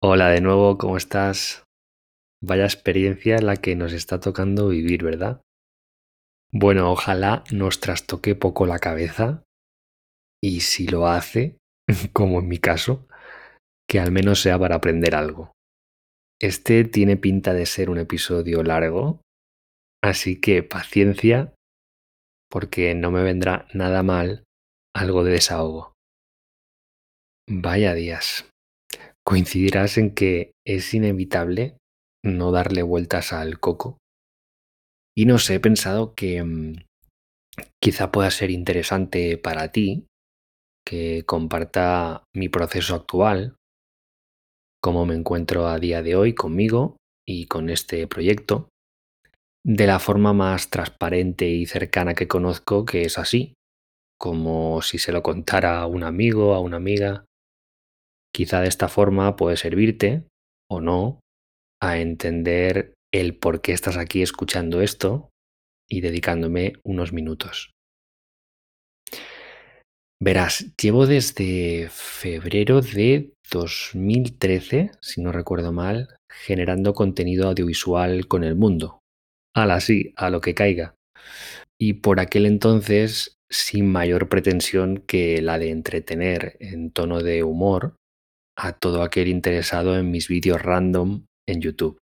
Hola de nuevo, ¿cómo estás? Vaya experiencia la que nos está tocando vivir, ¿verdad? Bueno, ojalá nos trastoque poco la cabeza y si lo hace, como en mi caso, que al menos sea para aprender algo. Este tiene pinta de ser un episodio largo, así que paciencia, porque no me vendrá nada mal algo de desahogo. Vaya días. Coincidirás en que es inevitable no darle vueltas al coco. Y no sé, he pensado que mm, quizá pueda ser interesante para ti que comparta mi proceso actual, cómo me encuentro a día de hoy conmigo y con este proyecto, de la forma más transparente y cercana que conozco, que es así, como si se lo contara a un amigo, a una amiga. Quizá de esta forma puede servirte, o no, a entender el por qué estás aquí escuchando esto y dedicándome unos minutos. Verás, llevo desde febrero de 2013, si no recuerdo mal, generando contenido audiovisual con el mundo. Al así, a lo que caiga. Y por aquel entonces sin mayor pretensión que la de entretener en tono de humor a todo aquel interesado en mis vídeos random en YouTube.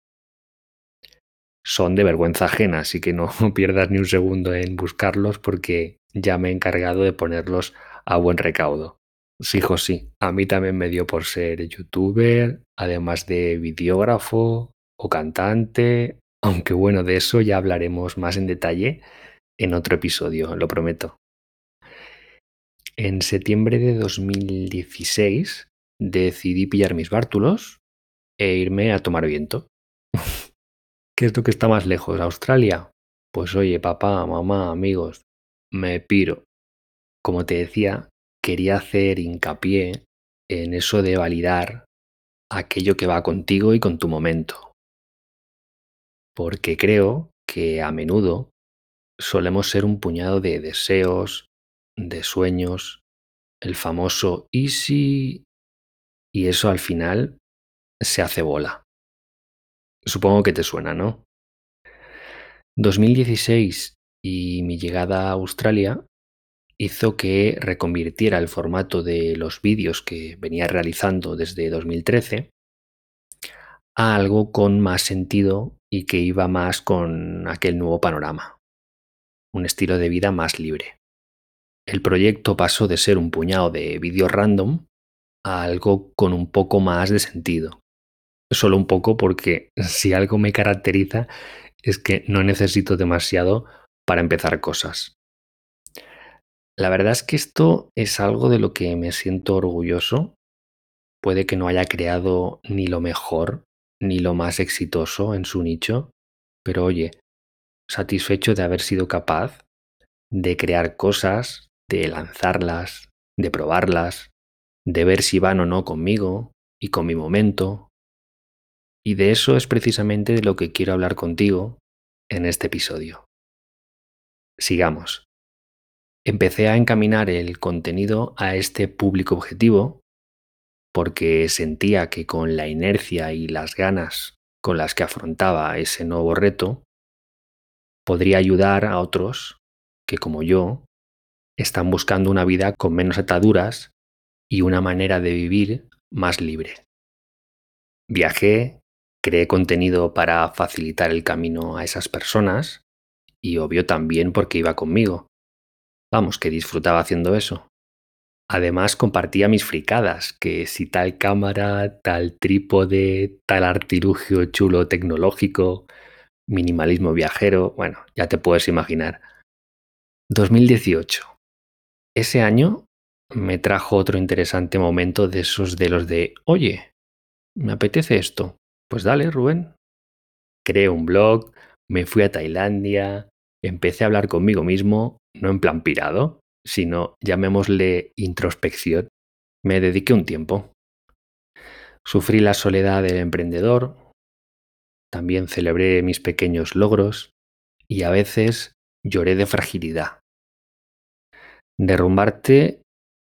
Son de vergüenza ajena, así que no pierdas ni un segundo en buscarlos porque ya me he encargado de ponerlos a buen recaudo. Sí, sí, a mí también me dio por ser youtuber, además de videógrafo o cantante, aunque bueno, de eso ya hablaremos más en detalle en otro episodio, lo prometo. En septiembre de 2016 decidí pillar mis bártulos e irme a tomar viento. ¿Qué es lo que está más lejos? ¿Australia? Pues oye, papá, mamá, amigos, me piro. Como te decía, quería hacer hincapié en eso de validar aquello que va contigo y con tu momento. Porque creo que a menudo solemos ser un puñado de deseos, de sueños, el famoso easy y eso al final se hace bola. Supongo que te suena, ¿no? 2016 y mi llegada a Australia hizo que reconvirtiera el formato de los vídeos que venía realizando desde 2013 a algo con más sentido y que iba más con aquel nuevo panorama, un estilo de vida más libre. El proyecto pasó de ser un puñado de vídeos random algo con un poco más de sentido. Solo un poco porque si algo me caracteriza es que no necesito demasiado para empezar cosas. La verdad es que esto es algo de lo que me siento orgulloso. Puede que no haya creado ni lo mejor ni lo más exitoso en su nicho, pero oye, satisfecho de haber sido capaz de crear cosas, de lanzarlas, de probarlas, de ver si van o no conmigo y con mi momento. Y de eso es precisamente de lo que quiero hablar contigo en este episodio. Sigamos. Empecé a encaminar el contenido a este público objetivo porque sentía que con la inercia y las ganas con las que afrontaba ese nuevo reto, podría ayudar a otros que, como yo, están buscando una vida con menos ataduras y una manera de vivir más libre. Viajé, creé contenido para facilitar el camino a esas personas y obvio también porque iba conmigo. Vamos, que disfrutaba haciendo eso. Además compartía mis fricadas, que si tal cámara, tal trípode, tal artilugio chulo tecnológico, minimalismo viajero, bueno, ya te puedes imaginar. 2018. Ese año me trajo otro interesante momento de esos de los de, oye, me apetece esto. Pues dale, Rubén. Creé un blog, me fui a Tailandia, empecé a hablar conmigo mismo, no en plan pirado, sino llamémosle introspección. Me dediqué un tiempo. Sufrí la soledad del emprendedor, también celebré mis pequeños logros y a veces lloré de fragilidad. Derrumbarte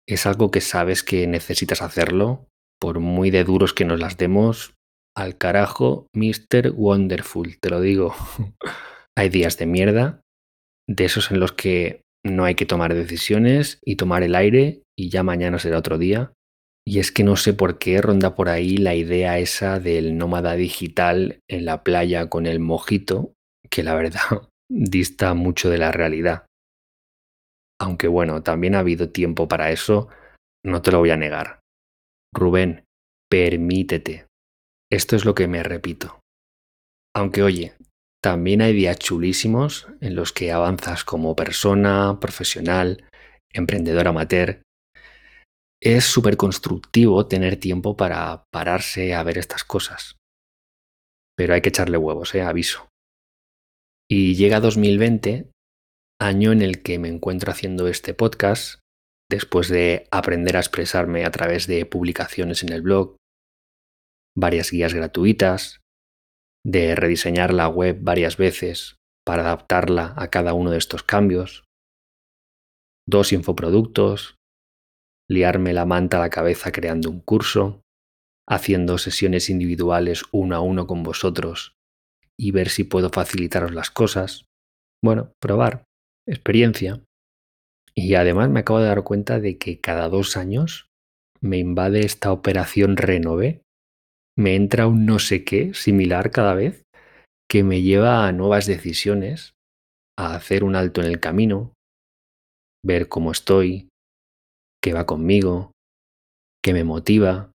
es algo que sabes que necesitas hacerlo por muy de duros que nos las demos, al carajo, Mr. Wonderful, te lo digo. hay días de mierda, de esos en los que no hay que tomar decisiones y tomar el aire y ya mañana será otro día. Y es que no sé por qué ronda por ahí la idea esa del nómada digital en la playa con el mojito, que la verdad dista mucho de la realidad. Aunque bueno, también ha habido tiempo para eso, no te lo voy a negar. Rubén, permítete. Esto es lo que me repito. Aunque oye, también hay días chulísimos en los que avanzas como persona, profesional, emprendedor amateur. Es súper constructivo tener tiempo para pararse a ver estas cosas. Pero hay que echarle huevos, ¿eh? aviso. Y llega 2020, año en el que me encuentro haciendo este podcast, después de aprender a expresarme a través de publicaciones en el blog, varias guías gratuitas, de rediseñar la web varias veces para adaptarla a cada uno de estos cambios, dos infoproductos, liarme la manta a la cabeza creando un curso, haciendo sesiones individuales uno a uno con vosotros y ver si puedo facilitaros las cosas. Bueno, probar, experiencia. Y además me acabo de dar cuenta de que cada dos años me invade esta operación Renové me entra un no sé qué similar cada vez que me lleva a nuevas decisiones, a hacer un alto en el camino, ver cómo estoy, qué va conmigo, qué me motiva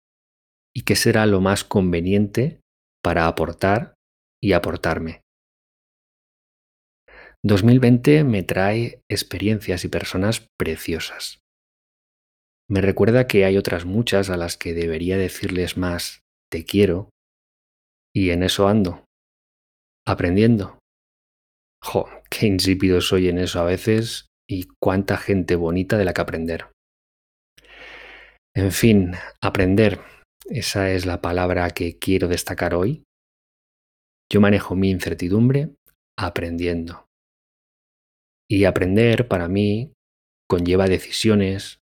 y qué será lo más conveniente para aportar y aportarme. 2020 me trae experiencias y personas preciosas. Me recuerda que hay otras muchas a las que debería decirles más te quiero y en eso ando, aprendiendo. Jo, qué insípido soy en eso a veces y cuánta gente bonita de la que aprender. En fin, aprender, esa es la palabra que quiero destacar hoy. Yo manejo mi incertidumbre aprendiendo. Y aprender para mí conlleva decisiones,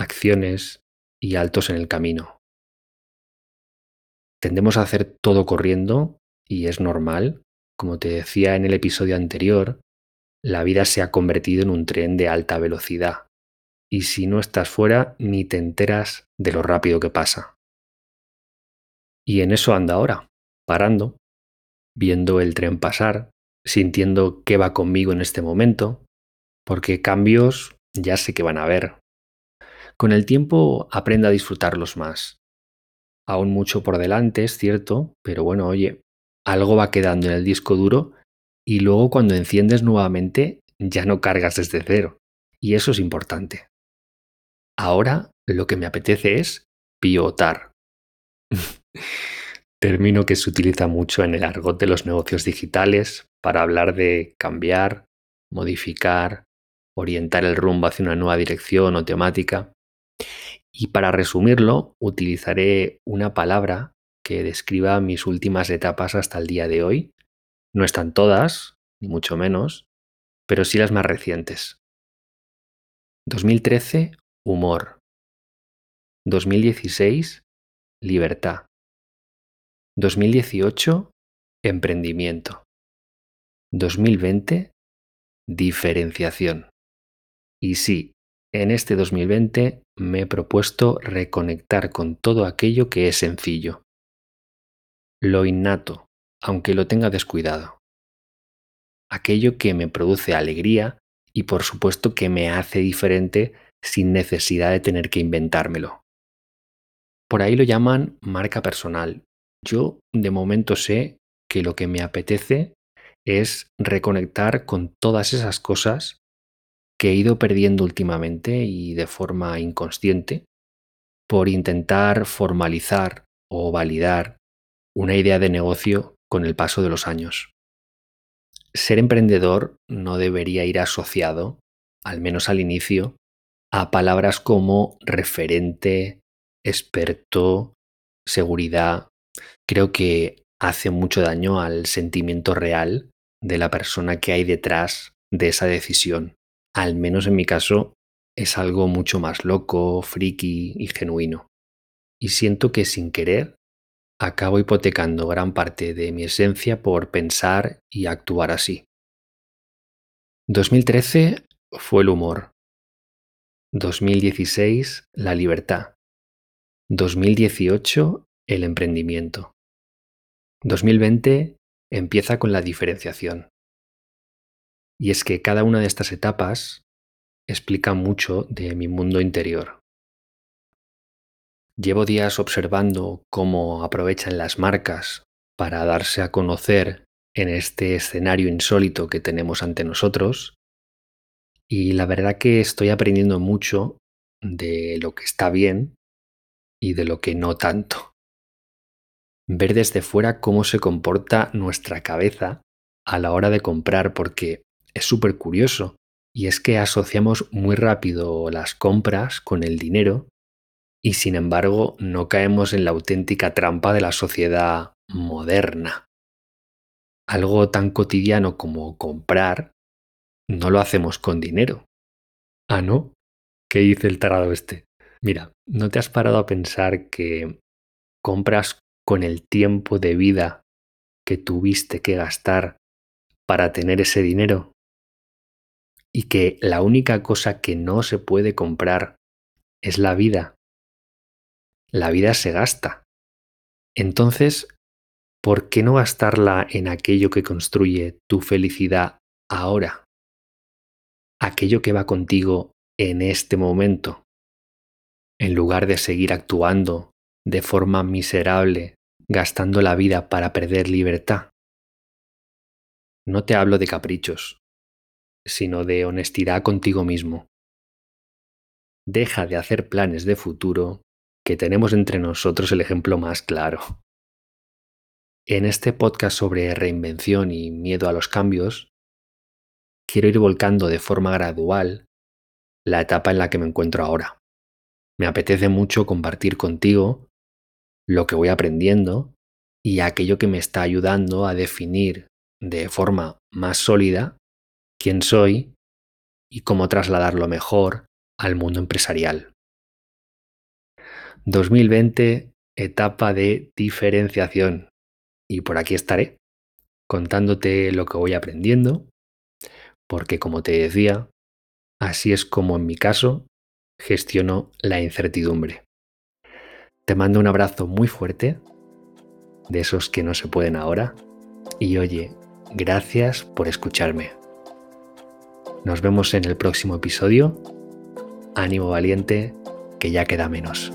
acciones y altos en el camino. Tendemos a hacer todo corriendo y es normal. Como te decía en el episodio anterior, la vida se ha convertido en un tren de alta velocidad. Y si no estás fuera, ni te enteras de lo rápido que pasa. Y en eso anda ahora, parando, viendo el tren pasar, sintiendo qué va conmigo en este momento, porque cambios ya sé que van a haber. Con el tiempo aprendo a disfrutarlos más, aún mucho por delante, es cierto, pero bueno, oye, algo va quedando en el disco duro y luego cuando enciendes nuevamente ya no cargas desde cero. Y eso es importante. Ahora lo que me apetece es pivotar. Término que se utiliza mucho en el argot de los negocios digitales para hablar de cambiar, modificar, orientar el rumbo hacia una nueva dirección o temática. Y para resumirlo, utilizaré una palabra que describa mis últimas etapas hasta el día de hoy. No están todas, ni mucho menos, pero sí las más recientes. 2013, humor. 2016, libertad. 2018, emprendimiento. 2020, diferenciación. Y sí, en este 2020 me he propuesto reconectar con todo aquello que es sencillo. Lo innato, aunque lo tenga descuidado. Aquello que me produce alegría y por supuesto que me hace diferente sin necesidad de tener que inventármelo. Por ahí lo llaman marca personal. Yo de momento sé que lo que me apetece es reconectar con todas esas cosas que he ido perdiendo últimamente y de forma inconsciente por intentar formalizar o validar una idea de negocio con el paso de los años. Ser emprendedor no debería ir asociado, al menos al inicio, a palabras como referente, experto, seguridad. Creo que hace mucho daño al sentimiento real de la persona que hay detrás de esa decisión al menos en mi caso, es algo mucho más loco, friki y genuino. y siento que sin querer acabo hipotecando gran parte de mi esencia por pensar y actuar así. 2013 fue el humor. 2016 la libertad. 2018 el emprendimiento. 2020 empieza con la diferenciación. Y es que cada una de estas etapas explica mucho de mi mundo interior. Llevo días observando cómo aprovechan las marcas para darse a conocer en este escenario insólito que tenemos ante nosotros y la verdad que estoy aprendiendo mucho de lo que está bien y de lo que no tanto. Ver desde fuera cómo se comporta nuestra cabeza a la hora de comprar porque es súper curioso y es que asociamos muy rápido las compras con el dinero y sin embargo no caemos en la auténtica trampa de la sociedad moderna. Algo tan cotidiano como comprar no lo hacemos con dinero. Ah, ¿no? ¿Qué dice el tarado este? Mira, ¿no te has parado a pensar que compras con el tiempo de vida que tuviste que gastar para tener ese dinero? Y que la única cosa que no se puede comprar es la vida la vida se gasta. Entonces, ¿por qué no gastarla en aquello que construye tu felicidad ahora? Aquello que va contigo en este momento, en lugar de seguir actuando de forma miserable, gastando la vida para perder libertad. No te hablo de caprichos, sino de honestidad contigo mismo. Deja de hacer planes de futuro que tenemos entre nosotros el ejemplo más claro. En este podcast sobre reinvención y miedo a los cambios, quiero ir volcando de forma gradual la etapa en la que me encuentro ahora. Me apetece mucho compartir contigo lo que voy aprendiendo y aquello que me está ayudando a definir de forma más sólida quién soy y cómo trasladarlo mejor al mundo empresarial. 2020, etapa de diferenciación. Y por aquí estaré, contándote lo que voy aprendiendo, porque como te decía, así es como en mi caso gestiono la incertidumbre. Te mando un abrazo muy fuerte, de esos que no se pueden ahora, y oye, gracias por escucharme. Nos vemos en el próximo episodio. Ánimo valiente, que ya queda menos.